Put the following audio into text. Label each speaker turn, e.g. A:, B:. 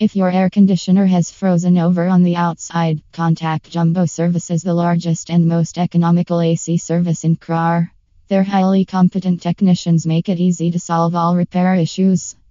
A: If your air conditioner has frozen over on the outside, contact Jumbo Services, the largest and most economical AC service in Kharar. Their highly competent technicians make it easy to solve all repair issues.